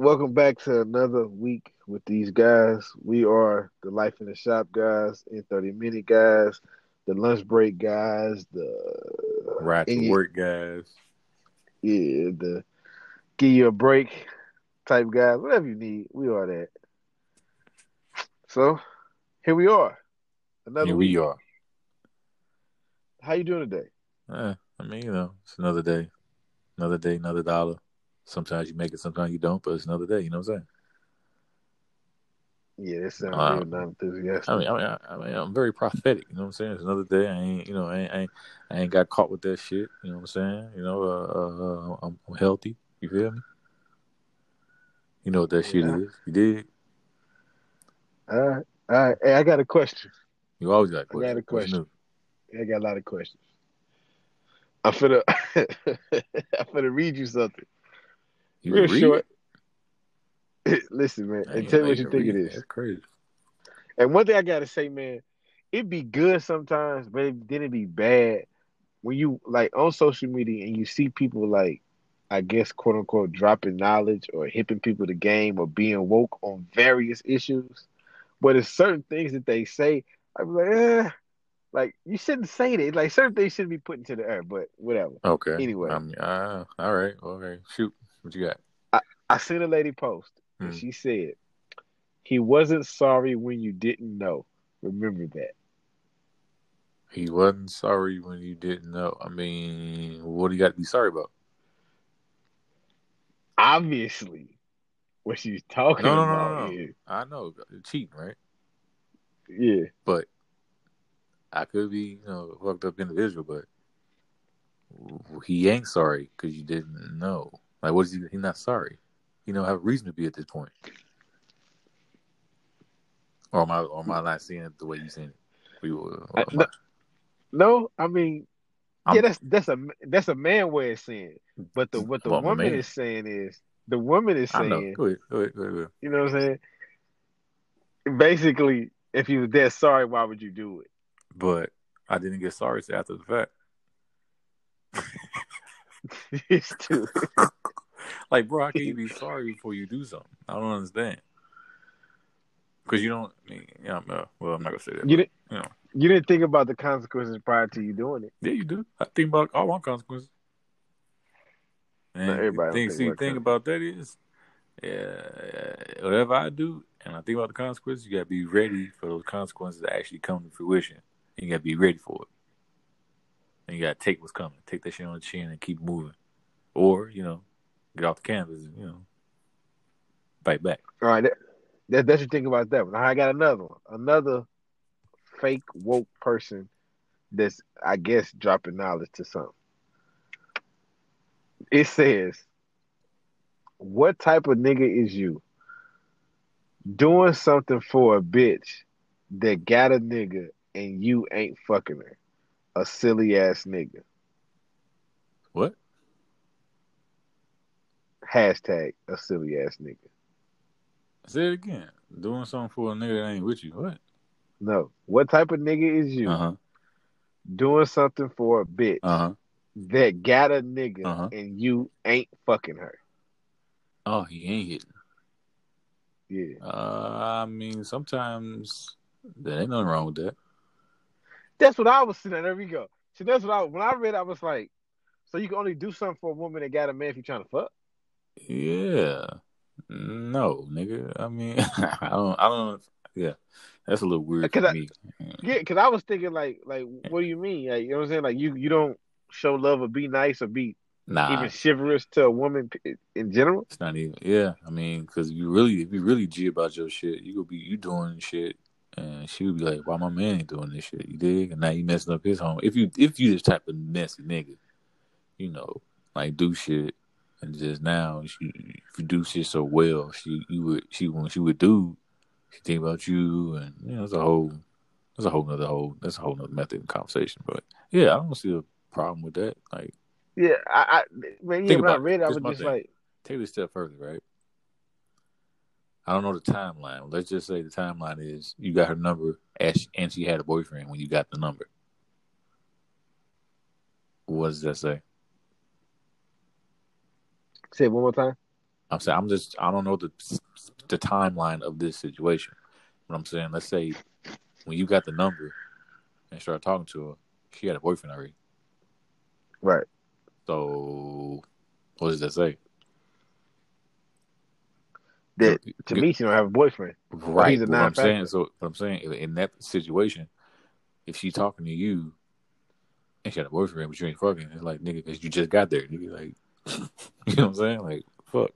welcome back to another week with these guys. We are the Life in the Shop guys, in 30 minute guys, the lunch break guys, the Right to work guys. yeah, the give you a break type guys, whatever you need. We are that. So here we are. Another Here week. we are. How you doing today? Eh, I mean, you know, it's another day. Another day, another dollar. Sometimes you make it, sometimes you don't, but it's another day, you know what I'm saying? Yeah, that sounds Wow. real enthusiastic. I mean, I mean, I, I mean, I'm very prophetic, you know what I'm saying? It's another day. I ain't, you know, I ain't, I ain't, I ain't got caught with that shit, you know what I'm saying? You know, uh, uh, uh, I'm, I'm healthy. You feel me? You know what that shit Yeah. is. You did. All right. All right. Hey, I got a question. You always got I got a questions. Question. I got a lot of questions. I'm finna I'm finna read you something. You Real read short. Listen, man, and tell me what you think it is. That's crazy. And one thing I gotta say, man, it be good sometimes, but it, then it be bad when you like on social media and you see people like, I guess quote unquote dropping knowledge or hipping people to game or being woke on various issues. But it's certain things that they say, I'm like, eh, like you shouldn't say that. Like certain things shouldn't be put into the air, but whatever. Okay. Anyway. Mean, uh, all right. Okay. Shoot. What you got? I I seen a lady post and Hmm. she said, He wasn't sorry when you didn't know. Remember that. He wasn't sorry when you didn't know. I mean, what do you got to be sorry about? Obviously, what she's talking No, no, no, about no, no. is I know cheating, right? yeah. But I could be, you know, a fucked up individual, but he ain't sorry because you didn't know. Like, what is he? He's not sorry. He don't have a reason to be at this point. Or am I? Or am I not seeing it the way you seen it? We, or uh, I- am I- No, I mean I'm- yeah, that's that's a that's a man way of saying it. But the what the Well, woman man. is saying is the woman is I know. saying, Go ahead. Go ahead. Go ahead. Go ahead. you know what I'm saying? Basically, if you were that sorry, why would you do it? But I didn't get sorry till after the fact. it's too Like, bro, how can you be sorry before you do something? I don't understand. Because you don't. I mean, yeah, I'm, uh, well, I'm not gonna say that. you didn't you know, you didn't think about the consequences prior to you doing it. yeah, you do. I think about all my consequences. And Not everybody the think see, about thing about that is, yeah, whatever I do, and I think about the consequences, you gotta be ready for those consequences to actually come to fruition. And you gotta be ready for it. And you gotta take what's coming, take that shit on the chin, and keep moving, or you know, get off the canvas, and, you know, fight back. All right, that, that that's your thing about that one. I got another one. Another fake woke person that's I guess dropping knowledge to some. It says, "What type of nigga is you doing something for a bitch that got a nigga and you ain't fucking her? A silly ass nigga." What? Hashtag a silly ass nigga. Say it again. Doing something for a nigga that ain't with you. What? No. What type of nigga is you Uh huh. doing something for a bitch? Uh huh. that got a nigga Uh-huh. and you ain't fucking her. Oh, he ain't hitting. Yeah. Uh, I mean, sometimes there ain't nothing wrong with that. That's what I was saying. There we go. See, that's what I when I read I was like, so you can only do something for a woman that got a man if you're trying to fuck? Yeah. No, nigga. I mean, I don't. I don't. Yeah, that's a little weird Cause I- me. Yeah, because I was thinking like like what do you mean? Like you know what I'm saying? Like you you don't show love or be nice or be Nah, even chivalrous to a woman in general. it's not even. Yeah, I mean, because you really, if you really g about your shit, you could be you doing shit, and she would be like, "Why my man ain't doing this shit?" You dig? And now you messing up his home. If you if you this type of messy nigga, you know, like do shit, and just now she if you do shit so well, she you would she when she would do, she think about you, and you know, it's a whole. That's a whole nother whole. That's a whole nother method of conversation. But yeah, I don't see a problem with that. Like, Yeah, I, I man, yeah, when I read it, I was just thing. like, take it a step further, right? I don't know the timeline. Let's just say the timeline is you got her number and she, and she had a boyfriend when you got the number. What does that say? say it one more time. I'm saying I'm just I don't know the the timeline of this situation. But I'm saying, let's say when you got the number and started talking to her, she had a boyfriend already. Right. So what does that say? That to me, she don't have a boyfriend. Right. he's a what I'm saying, so what I'm saying in that situation, if she's talking to you and she had a boyfriend, but you ain't fucking, it's like nigga, because you just got there, nigga. Like, you know what I'm saying? Like, fuck.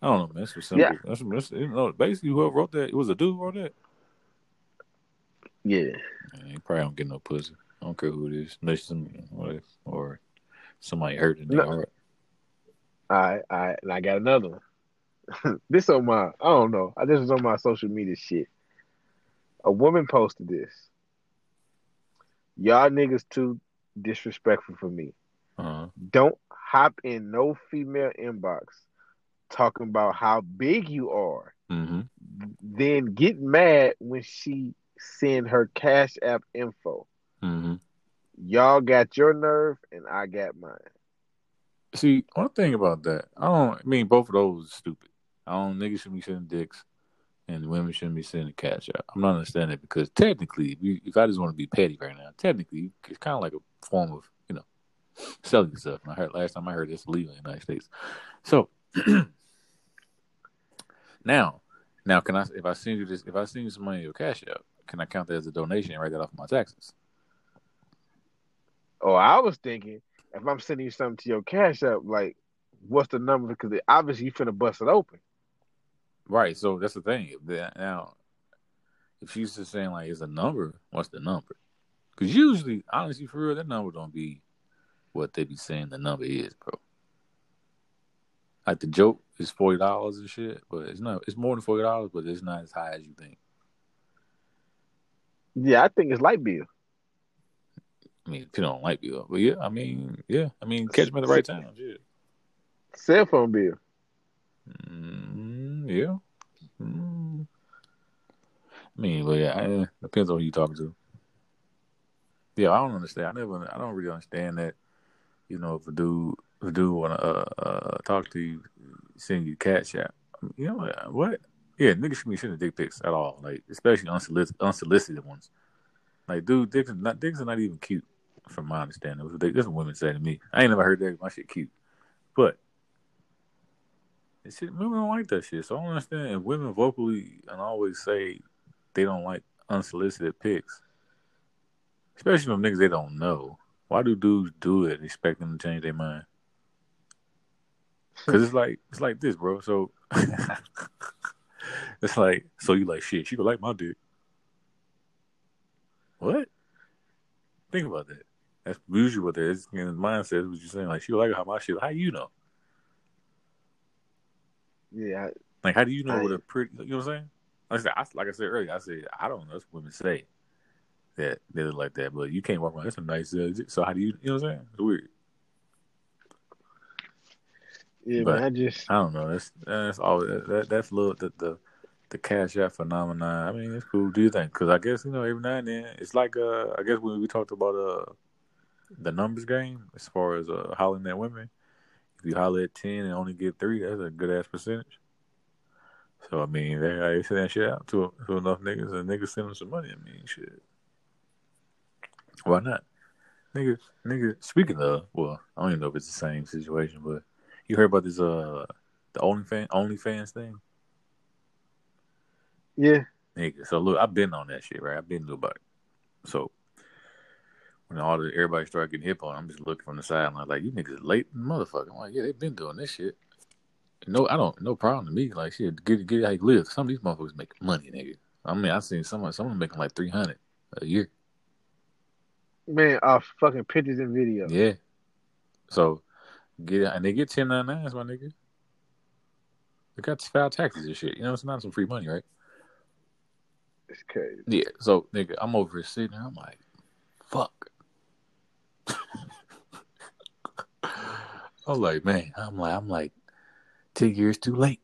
I don't know, man. That's for simple. Yeah. That's, that's you know, basically whoever wrote that, it was a dude wrote that. Yeah. Man, he probably don't get no pussy. I don't care who it is, unless some or, somebody hurt in the. No. hard. All right, all right, and I got another one. this on my, I don't know. I this was on my social media shit. A woman posted this. Y'all niggas too disrespectful for me. Uh-huh. Don't hop in no female inbox talking about how big you are. Mm-hmm. Then get mad when she send her cash app info. Mm-hmm. Y'all got your nerve and I got mine. See, one thing about that, I don't I mean both of those stupid. I don't niggas shouldn't be sending dicks and women shouldn't be sending cash app. I'm not understanding it because technically, if, I just want to be petty right now, technically it's kind of like a form of, you know, selling stuff. And I heard last time I heard it's illegal in the United States. So now, now can I if I send you this if I send you some money your cash app, can I count that as a donation and write that off my taxes? Oh, I was thinking if I'm sending you something to your cash app, like what's the number? Because obviously you finna bust it open. Right. So that's the thing. Now, if she's just saying like it's a number, what's the number? Because usually, honestly, for real, that number don't be what they be saying the number is, bro. Like the joke is forty dollars and shit, but it's not. It's more than forty dollars, but it's not as high as you think. Yeah, I think it's light bill. I mean, if you don't like you, but yeah, I mean, yeah, I mean, catch me at the right time. Yeah. Cell phone bill. Mm, yeah. Mm. I mean, but yeah, I, depends on who you talking to. Yeah, I don't understand. I never, I don't really understand that. You know, if a dude, if a dude wanna uh, uh talk to you, send you cash app. You know what? what? Yeah, niggas should be sending dick pics at all, like especially unsolicited, unsolicited ones. Like, dude, dicks are not dicks are not even cute, from my understanding. That's what women say to me. I ain't never heard that. My shit cute, but shit, women don't like that shit. So I don't understand if women vocally and always say they don't like unsolicited pics, especially from niggas they don't know. Why do dudes do it expecting to change their mind? Cause it's like it's like this, bro. So it's like so you like shit. She could like my dick. What? Think about that. That's usually what that is his mindset. What you're saying, like she like how my shit. How you know? Yeah, I- Like, how do you know I- what a pretty? You know what I'm saying? Like I said, I, like I said earlier, I said I don't know. That's what women say that they look like that, but you can't walk around. That's a nice. Uh, so how do you? You know what I'm saying? It's weird. yeah, But- man. I just I don't know. That's that's all. That, that that's little the the the cash app phenomenon. I mean, it's cool. Do you think? Because I guess you know every now and then it's like uh I guess when we talked about uh the numbers game as far as uh hollering at women. If you holler at ten and only get three, that's a good ass percentage. So I mean, they I send that shit out to to enough niggas and niggas send them some money. I mean, shit. Why not? Niggas, niggas. Speaking of, well, I don't even know if it's the same situation, but you heard about this uh the only OnlyFans OnlyFans thing, yeah. nigga. So look, I've been on that shit, right? I've been to about it. So when all the everybody started getting hip on, I'm just looking from the sideline like, you niggas late, motherfucker. I'm like, yeah, they've been doing this shit. No, I don't. No problem to me. Like shit, get get how you live. Some of these motherfuckers make money, nigga. I mean, I seen some some of them making like three hundred a year. Man, off fucking pictures and videos. Yeah. So get and they get ten ninety nines, my nigga. They got to file taxes and shit. You know, it's not some free money, right? It's crazy. Yeah. So nigga, I'm over here sitting there, I'm like, fuck. I'm like, man, I'm like, I'm like, ten years too late.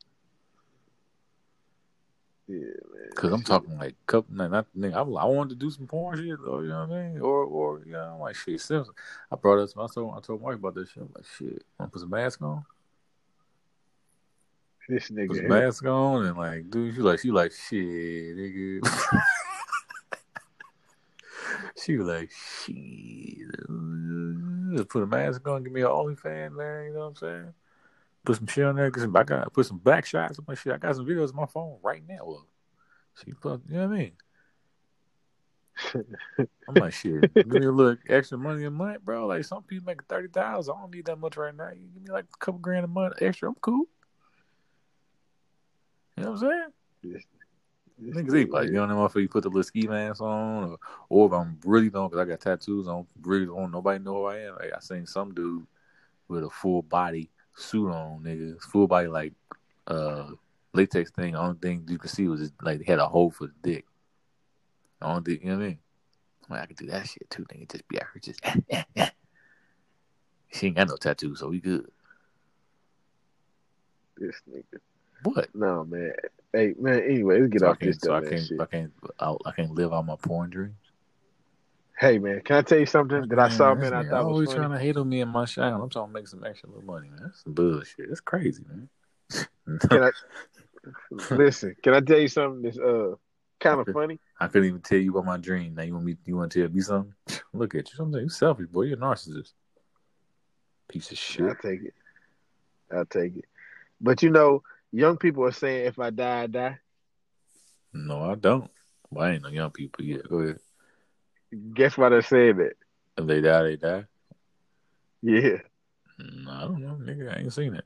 Yeah, man. Cause I'm Shit. talking like couple, nah, not nigga. I, I wanted to do some porn shit, though. You know what I mean? Or, or you know, I'm like shit. Simpson. I brought up. I told I told Mark about this shit. I'm like shit. Want to put some mask on? This Put some nigga. mask on and like, dude, she like, she like, shit, nigga. she was like, shit. Just put a mask on, give me an OnlyFans, man. You know what I'm saying? Put some shit on there. Cause I got put some back shots of my shit. I got some videos on my phone right now. Well, she put, you know what I mean? I'm like, shit, give me a little extra money a month, bro. Like some people make thirty thousand. I don't need that much right now. You give me like a couple grand a month extra. I'm cool. You know what I'm saying? Niggas eat like you know I mean? You put the little ski mask on, or, or if I'm really don't, because I got tattoos on, really don't nobody know who I am. Like, I seen some dude with a full body suit on, nigga, full body like uh latex thing. The only thing you could see was just, like had a hole for the dick. The only thing, you know what I mean? Like, I could do that shit too, nigga. Just be out here, just. she ain't got no tattoos, so we good. This nigga. What? No man. Hey man. Anyway, let's get so off this so I can't, shit. I can't, out, I can't live out my porn dreams. Hey man, can I tell you something that I saw, man? I thought was always trying to hate on me and my shine. I'm trying to make some extra little money, man. That's some bullshit. That's crazy, man. Can I listen? Can I tell you something that's uh kind of funny? I couldn't even tell you about my dream. Now you want me? You want to tell me something? Look at you. Something you selfish, boy. You're a narcissist. Piece of shit. I'll take it. I'll take it. But you know, young people are saying if I die, I die. No, I don't. Well, I ain't no young people yet. Go ahead. Guess why they're saying that? If they die, they die. Yeah. No, I don't know, nigga. I ain't seen it.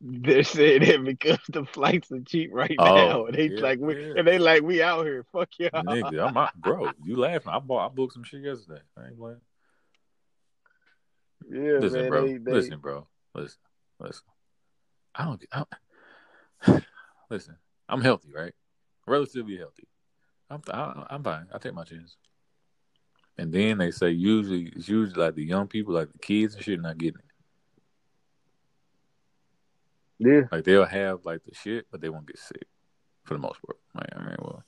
They're saying that because the flights are cheap right Oh, now. And they yeah, like we yeah. and they like we out here. Fuck yeah. nigga, I'm out, bro. You laughing? I bought, I booked some shit yesterday. I ain't playing. Yeah, listen, man. bro. They, they, Listen, bro. Listen, listen. I don't. I, listen, I'm healthy, right? Relatively healthy. I'm I, I'm fine. I take my chance. And then they say usually it's usually like the young people, like the kids and shit, not getting it. Yeah. Like they'll have like the shit, but they won't get sick for the most part. Like, I mean, well,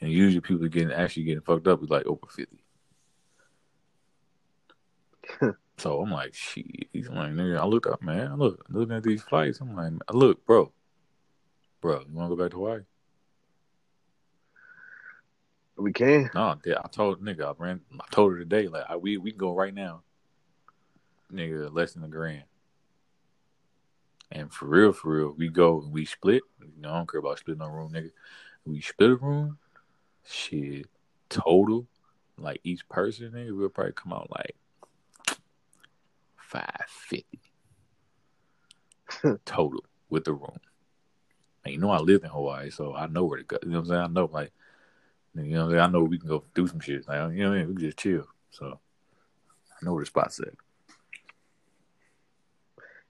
and usually people getting actually getting fucked up is like over fifty. so I'm like, shit. He's like, nigga, I look up, man. I look looking at these flights. I'm like, look, bro, bro, you want to go back to Hawaii? We can. No, yeah, I told nigga, I ran, I told her today, like, I, we we can go right now, nigga, less than a grand. And for real, for real, we go and we split. You know, I don't care about splitting no room, nigga. We split a room. Shit, total, like each person, nigga, we'll probably come out like five fifty total with the room. And you know, I live in Hawaii, so I know where to go. You know what I'm saying? I know, like, you know, what I'm saying? I know we can go do some shit. Like, you know what I mean? We can just chill. So I know where the spot's at.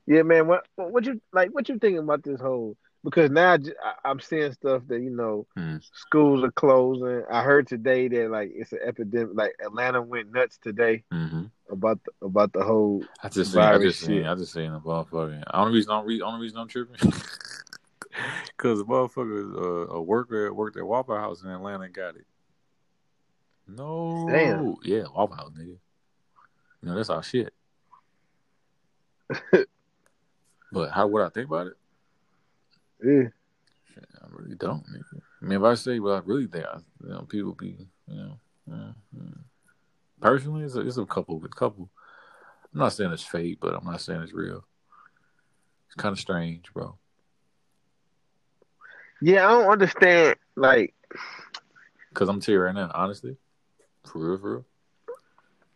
Yeah, man. What what you like? What you thinking about this whole? Because now I, am seeing stuff that you know Hmm. schools are closing. I heard today that like it's an epidemic. Like Atlanta went nuts today Mm-hmm. About the, about the whole. I just seen, I Virus just seen, shit. I just seen a motherfucker. Only reason I'm re- only reason I'm tripping, because the motherfucker, uh, a worker worked at Waffle House in Atlanta, got it. No, Damn. yeah, Waffle House, nigga. You know that's our shit. but how would I think about it? Yeah, Shit, I really don't. Nigga. I mean, if I say what I really think, I, you know, people be, you know, yeah, yeah. Personally, it's a, it's a couple, a couple. I'm not saying it's fake, but I'm not saying it's real. It's kind of strange, bro. yeah. I don't understand. Like, Because I'm telling you right now, honestly, for real, for real,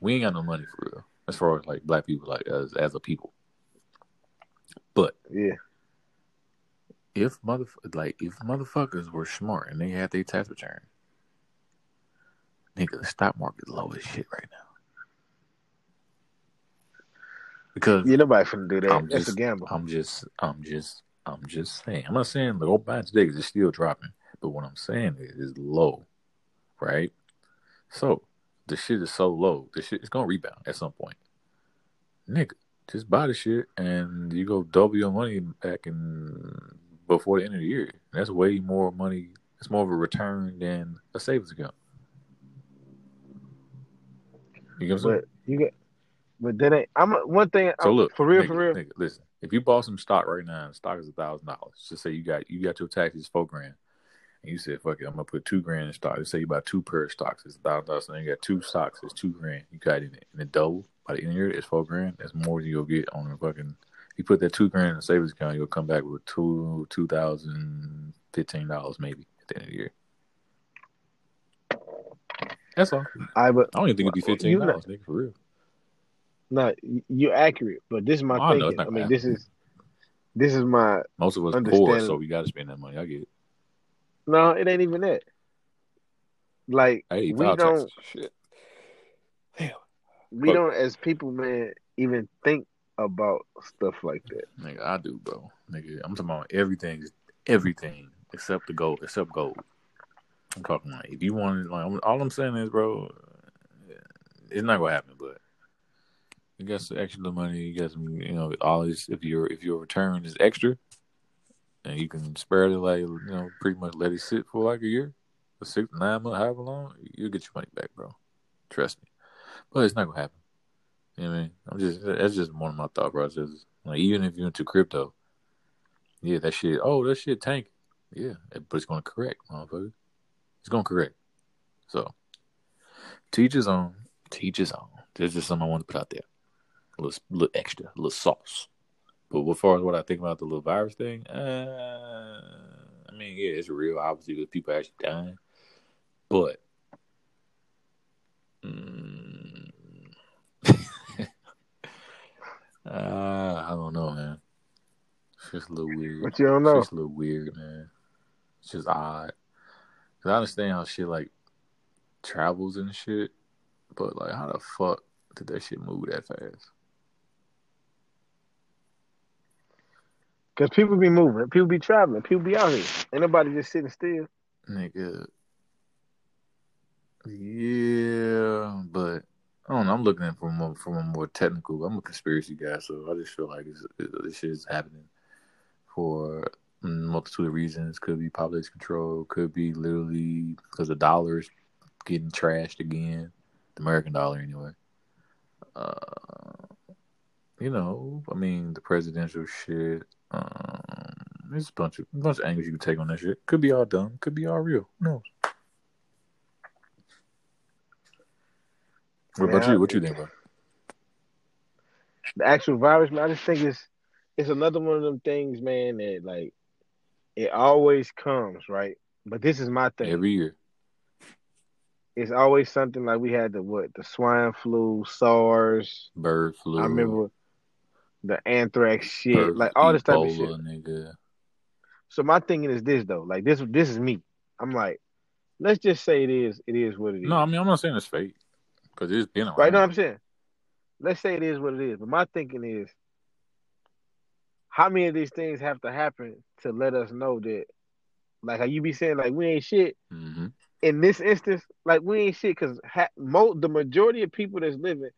we ain't got no money for real. As far as like black people, like as as a people. But yeah, if mother like if motherfuckers were smart and they had their tax return, nigga, the stock market low as shit right now. Because you yeah. Nobody finna do that. I'm That's just- a gamble. I'm just, I'm just, I'm just saying. I'm not saying go buy it today because it's still dropping. But what I'm saying is, it's low, right? So the shit is so low. The shit is gonna rebound at some point. Nigga, just buy the shit and you go double your money back in before the end of the year. That's way more money. It's more of a return than a savings account. You get what you get, But then ain't, I'm one thing. So I'm- look, for real, nigga, for real. nigga, listen. If you bought some stock right now, and stock is a thousand dollars. Just say you got you got your taxes four grand, and you said, "Fuck it, I'm gonna put two grand in stock." Let's say you buy two pair of stocks, it's a thousand dollars. So then you got two stocks, it's two grand. You got in it, in it double by the end of the year, it's four grand. That's more than you'll get on the fucking. You put that two grand in a savings account, you'll come back with two two thousand fifteen dollars maybe at the end of the year. That's all. I but I don't even think it'd be fifteen dollars, nigga, for real. no, you're accurate, but this is my oh, I know thinking. not I mean, gonna this is this is my Most of us poor, so we got to spend that money. I get it. no. It ain't even that. Like Hey, we don't taxes. Shit. we Fuck. don't as people, man, even think about stuff like that. Nigga, I do, bro. Nigga, I'm talking about everything, everything except the gold, except gold. Talking like if you want, like, all I'm saying is, bro, it's not gonna happen. But you got some extra money. You got some, you know, all this. If your if your return is extra, and you can spare it, like you know, pretty much let it sit for like a year, a six, nine months, however long, you'll get your money back, bro. Trust me. But it's not gonna happen. You know what I mean? I'm just that's just one of my thought processes. Like even if you're into crypto, yeah, that shit. Oh, that shit tank. Yeah, but it's gonna correct, motherfucker. It's gonna correct. So, teach his own. Teach his own. There's just something I want to put out there. A little, little extra, a little sauce. But as far as what I think about the little virus thing, uh, I mean, yeah, it's real. Obviously, because people actually dying. But, mm, uh, I don't know, man. It's just a little weird. But you don't It's know. just a little weird, man. It's just odd. Cause I understand how shit like travels and shit, but like, how the fuck did that shit move that fast? Because people be moving, people be traveling, people be out here. Ain't nobody just sitting still. Nigga. Yeah, but I don't know. I'm looking at it from a, from a more technical. I'm a conspiracy guy, so I just feel like it's, it, this shit is happening for multitude of reasons. Could be population control. Could be literally because the dollar is getting trashed again. The American dollar, anyway. Uh, you know, I mean, the presidential shit. Um, there's a bunch of a bunch of angles you can take on that shit. Could be all dumb. Could be all real. Who knows? What about Yeah. you? What you think, bro? The actual virus, man, I just think it's it's another one of them things, man, that like it always comes, right? But this is my thing. Every year, it's always something like we had the what the swine flu, SARS. bird flu. I remember the anthrax shit, bird- like all this type of shit. Nigga. So my thinking is this though, like this this is me. I'm like, let's just say it is it is what it is. No, I mean I'm not saying it's fake because it's been around. right? No, I'm saying, let's say it is what it is. But my thinking is, how many of these things have to happen to let us know that, like how you be saying, like we ain't shit. hmm In this instance, like we ain't shit because ha- mo- the majority of people that's living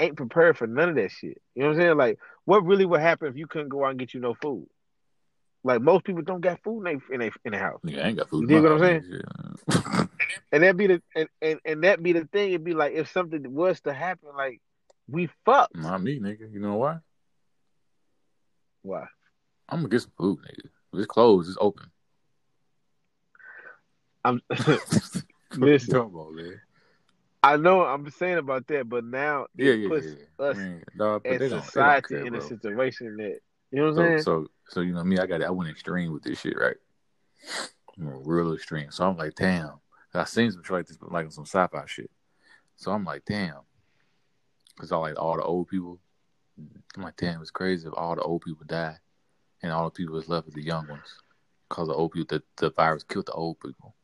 ain't prepared for none of that shit. You know what I'm saying? Like, what really would happen if you couldn't go out and get you no food? Like most people don't got food in their in their in their house. Nigga, I ain't got food. You dig what I'm saying? nigga. And that be the and, and, and that be the thing. It'd be like if something was to happen, like we fucked. not me, nigga. You know why? Why? I'm gonna get some food, nigga. If it's closed, it's open. I'm Listen. talking about, man? I know I'm saying about that, but now it Yeah, yeah, puts yeah. us I mean, dog, as they don't, they don't society care, in a situation that you know what I'm So, saying? so, so you know me, I got I went extreme with this shit, right? I'm real extreme. So I'm like, damn. I seen some shit like this, like some sci-fi shit. So I'm like, damn, because I like all the old people. I'm like, damn, it's crazy if all the old people die, and all the people that's left are the young ones, because the old people, the, the virus killed the old people.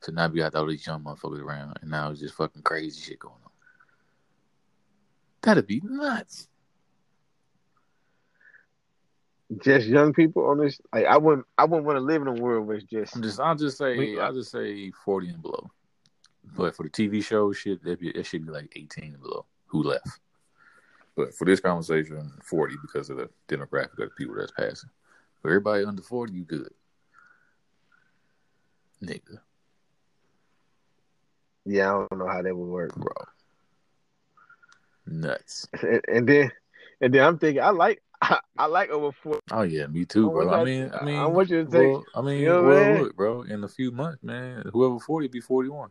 So now we got all these young motherfuckers around, and now it's just fucking crazy shit going on. That'd be nuts. just young people on this. Like I wouldn't, I wouldn't want to live in a world where it's just. I'm just, I'll just say, I'll just say 40 and below. But for the TV show shit, that should be like 18 and below. Who left? But for this conversation, 40 because of the demographic of the people that's passing. For everybody under 40, you good, nigga, Yeah, I don't know how that would work. bro, nuts. And, and then, and then I'm thinking, I like, I, I like over forty. Oh yeah, me too, bro. want I mean, I mean, I want you to take- well, I mean, you know well, I mean? look, bro. In a few months, man, whoever forty be forty one.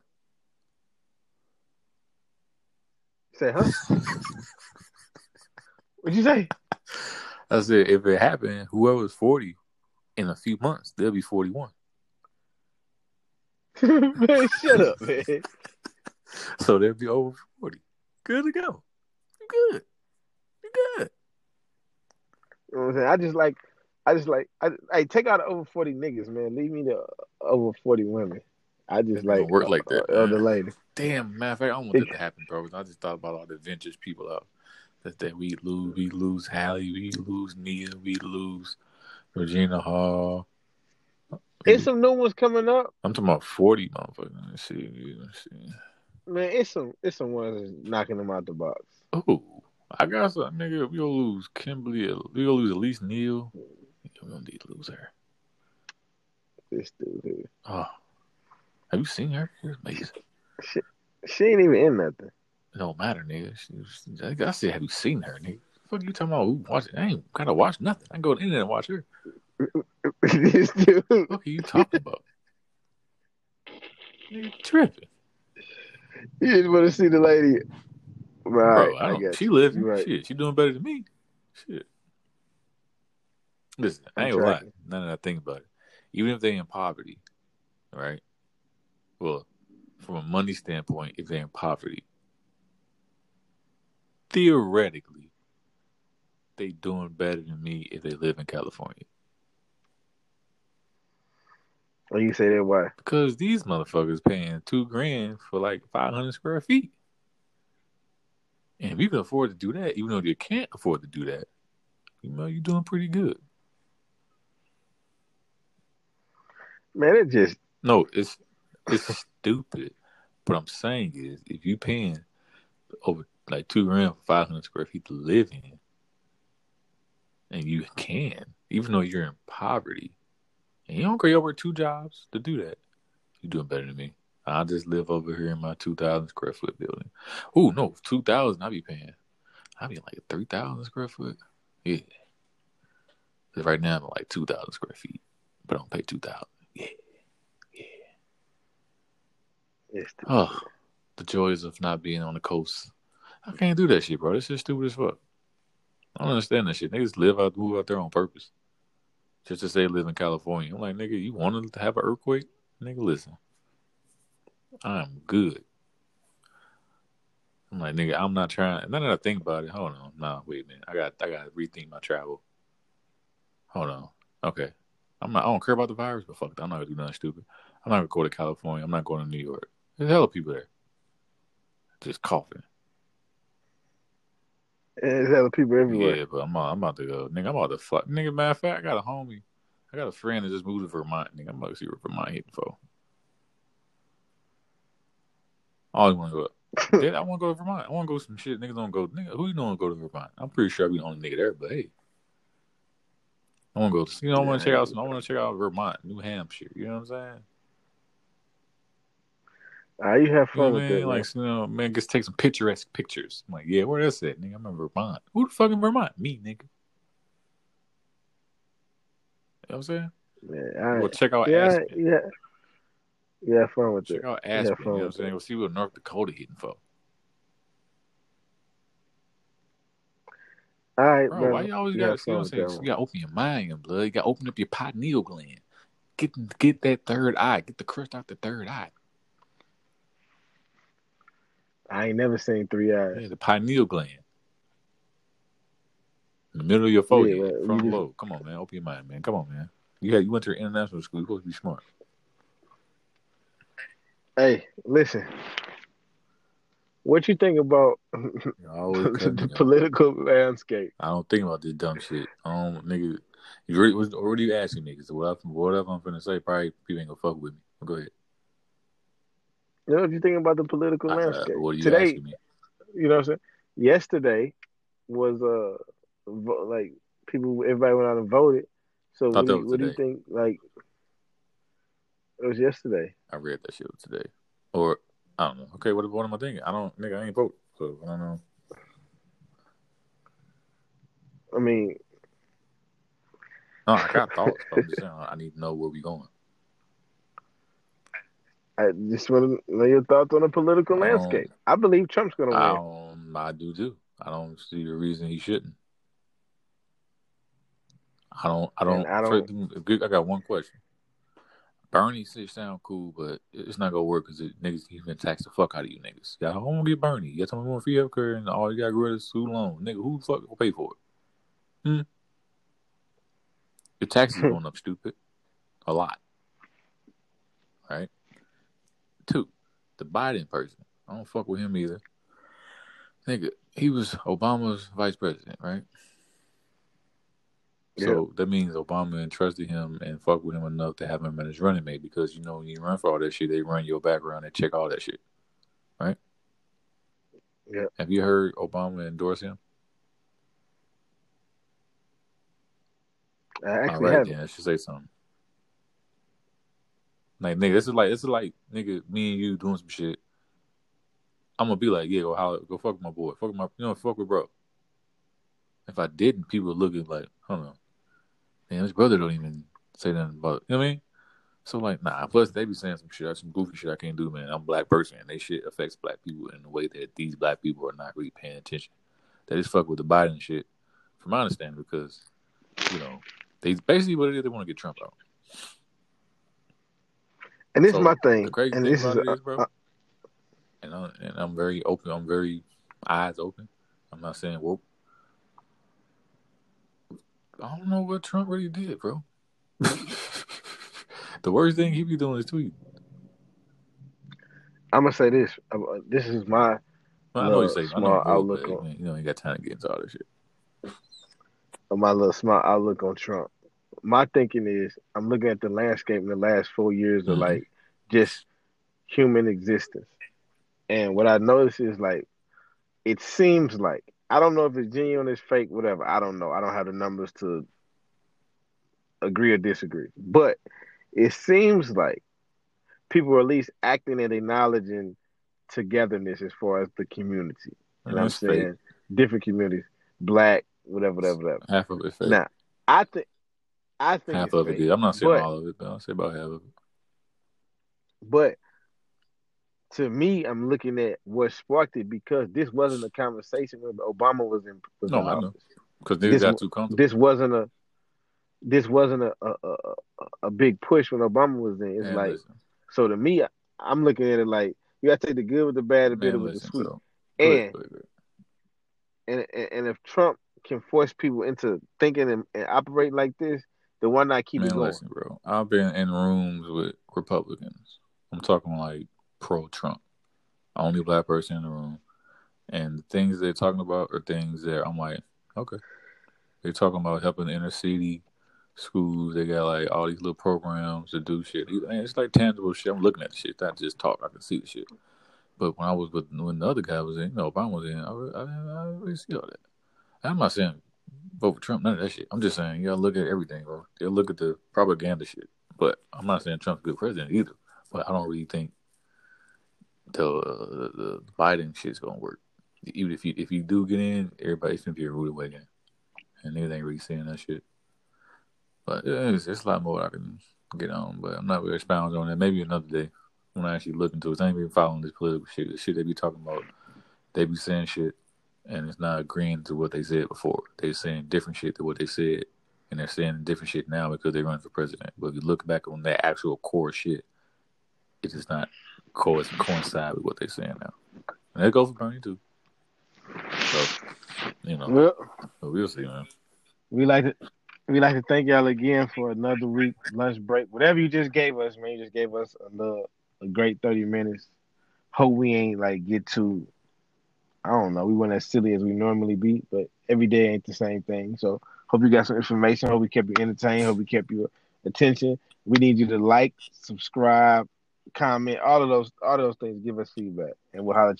Say, huh? What'd you say? I said, if it happened, whoever's forty in a few months, they'll be forty one. man, shut up, man. So they'll be over forty. Good to go. You good. You good. You know what I'm saying? I just like, I just like, I, I take out over forty niggas, man. Leave me the over forty women. I just like don't work like that, uh, elder man. lady. Damn, matter of fact, I don't want that to happen, bro. I just thought about all the vintage people out. That that we lose, we lose Hallie, we lose Nia, we lose Regina Hall. It's some new ones coming up, I'm talking about forty motherfuckers. Let's see. Let's see. man. It's some, it's some ones knocking them out the box. Oh, I got some nigga. We gonna lose Kimberly. We gonna lose at least Neil. We gonna need to lose her. This dude here. Oh, have you seen her? She's amazing. She ain't even in nothing. It don't matter, nigga. I I said, have you seen her, nigga? Fuck you talking about? Who watch? I ain't gotta watch nothing. I can go to the internet and watch her. What are you talking about? you tripping, You just want to see the lady. Right, bro. I I, don't. guess. she living. Right. Shit, she doing better than me. Shit. Listen, I ain't I'm gonna lie. tracking. Now that I think about it, even if they in poverty, right? Well, from a money standpoint, if they're in poverty, theoretically, they doing better than me if they live in California. Oh, you say that why? Because these motherfuckers paying two grand for like five hundred square feet. And if you can afford to do that, even though you can't afford to do that, you know you're doing pretty good. Man, it just No, it's it's stupid. What I'm saying is, if you paying over like two grand for five hundred square feet to live in, and you can, even though you're in poverty, and you don't go over two jobs to do that, you're doing better than me. I just live over here in my two thousand square foot building. Oh no, two thousand I be paying. I be like three thousand square foot. Yeah. 'Cause right now I'm like two thousand square feet, but I don't pay two thousand. Yeah. the, Oh, the joys of not being on the coast. I can't do that shit, bro. This shit stupid as fuck. I don't understand that shit. Niggas live out, move out there on purpose. Just to say live in California. I'm like, nigga, you wanted to have an earthquake? Nigga, listen. I'm good. I'm like, nigga, I'm not trying. Now that I think about it, hold on. Nah, wait a minute. I got, I got to rethink my travel. Hold on. Okay. I'm not. I don't care about the virus, but fuck, that. I'm not gonna do nothing stupid. I'm not gonna go to California. I'm not going to New York. There's hella people there, just coughing. There's hella people everywhere. Yeah, but I'm, I'm about to go, nigga. I'm about to fuck, nigga. Matter of fact, I got a homie. I got a friend that just moved to Vermont. Nigga, I'm about to see where Vermont hitting for. I always want to go. Yeah, I want to go to Vermont. I want to go some shit. Niggas don't go. Nigga, who you know want to go to Vermont? I'm pretty sure I be the only nigga there, but hey. I want to go. To, you know, I want to check out. Some, I want to check out Vermont, New Hampshire. You know what I'm saying? You have You know fun I with mean? that, Like, you know, man, just take some picturesque pictures. I'm like, yeah, where that's at, nigga? I'm in Vermont. Who the fuck in Vermont? Me, nigga. You know what I'm saying? man. Man, I, Well, check out yeah, Aspen. yeah, you have fun with Check that. out Yeah, Aspen. you know what I'm saying? that. We'll see what North Dakota hitting for. All right, Bro, why you always You got to you know what I'm saying? You got open your mind and blood. You got to open up your pineal gland. Get get that third eye. Get the crust out the third eye. I ain't never seen three eyes. Yeah, the pineal gland. In the middle of your forehead, Yeah, well, front just- lobe. Come on, man. Open your mind, man. Come on, man. You had you went to international school. You're supposed to be smart. Hey, listen. What you think about You always cut me the political landscape? I don't think about this dumb shit. I don't, nigga. You really, what, what are you asking niggas? What, whatever, whatever I'm finna say, probably people ain't gonna fuck with me. Go ahead. You know what you think about the political Uh, landscape? are you Today, you know what I'm saying? Yesterday was uh like people everybody went out and voted. So what, do you, what do you think like it was yesterday. I read that shit today, or I don't know. Okay, what, what am I thinking? I don't, nigga. I ain't vote, so I don't know. I mean, No, I got thoughts. I'm just saying I need to know where we going. I just want to know your thoughts on the political I landscape. I believe Trump's going to win. don't, I do too. I don't see the reason he shouldn't. I don't. I don't. I don't- I got one question. Bernie shit sound cool, but it's not gonna work because niggas he been tax the fuck out of you niggas. Y'all don't want to get Bernie. You got someone want free healthcare and all you got to rid of student loan. Nigga, who the fuck will pay for it? Hmm. Your taxes going up, stupid. A lot. Right. Two, the Biden person. I don't fuck with him either. Nigga, he was Obama's vice president, right? Yeah. So that means Obama entrusted him and fucked with him enough to have him as his running mate because you know when you run for all that shit, they run your background and check all that shit, right? Yeah. Have you heard Obama endorse him? I actually right, haven't. then I should say something. Like nigga, this is like this is like nigga, me and you doing some shit. I'm gonna be like, yeah, go holler, go fuck with my boy, fuck with my, you know, fuck with bro. If I didn't, people would look at like, hold on, man, his brother don't even say nothing about, you know what I mean? So like, nah. Plus, they be saying some shit, some goofy shit I can't do, man. I'm a black person, and they shit affects black people in the way that these black people are not really paying attention. They just fuck with the Biden shit, from my understanding, because you know they basically what it is. They want to get Trump out. And this So, is my thing. The crazy and thing this is, about it uh, bro, uh, and, I'm, and I'm very open. I'm very eyes open. I'm not saying whoop. I don't know what Trump really did, bro. the worst thing he be doing is tweet. I'm gonna say this. Uh, This is my Well, I know you say I know small you outlook but, on- you know you got time to get into all this shit. my little smart outlook on Trump. My thinking is I'm looking at the landscape in the last four years of Mhm. like just human existence. And what I notice is like it seems like I don't know if it's genuine, it's fake, whatever. I don't know. I don't have the numbers to agree or disagree. But it seems like people are at least acting and acknowledging togetherness as far as the community. Know what I'm It's fake. saying? Different communities, black, whatever, whatever, whatever. Half of it fake. Now, I think, I think half of it fake, good. I'm not saying but, all of it, but I'll say about half of it. but to me, I'm looking at what sparked it because this wasn't a conversation when Obama was in, was No, in I know. Because This got too comfortable. This wasn't a, this wasn't a a, a, a- big push when Obama was in. It's Man, like listen, so to me, I'm looking at it like you got to take the good with the bad, the bitter with the sweet. ahead, And and and and if Trump can force people into thinking and, and operating like this, then why not keep Man, going? listen, bro. I've been in rooms with Republicans. I'm talking like pro Trump. Only black person in the room. And the things they're talking about are things that I'm like, okay. They're talking about helping the inner city schools. They got like all these little programs to do shit. It's like tangible shit. I'm looking at the shit, not just talk. I can see the shit. But when I was with when the other guy was in, you know, Obama was in, I, I, didn't- I didn't really see all that. I'm not saying vote for Trump, none of that shit. I'm just saying you gotta look at everything, bro. You look at the propaganda shit. But I'm not saying Trump's a good president either. But I don't really think the uh, the, Biden shit's gonna work. Even if you if you do get in, everybody's gonna be a rude awakening, and niggas ain't really saying that shit. But it's, it's a lot more I can get on. But I'm not really expounding on that. Maybe another day when I actually look into it. I ain't even following this political shit. The shit they be talking about, they be saying shit, and it's not agreeing to what they said before. They're saying different shit to what they said, and they're saying different shit now because they run for president. But if you look back on that actual core shit, it does not co- coincide with what they're saying now. And that goes for Bernie too. So, you know, Well, we'll see, man. we like to we like to thank y'all again for another week lunch break. Whatever you just gave us, man, you just gave us another a great thirty minutes. Hope we ain't like get too. I don't know. We weren't as silly as we normally be, but every day ain't the same thing. So hope you got some information. Hope we kept you entertained. Hope we kept your uh, attention. We need you to like, subscribe, comment, all of those, all those things. Give us feedback, and we'll holler.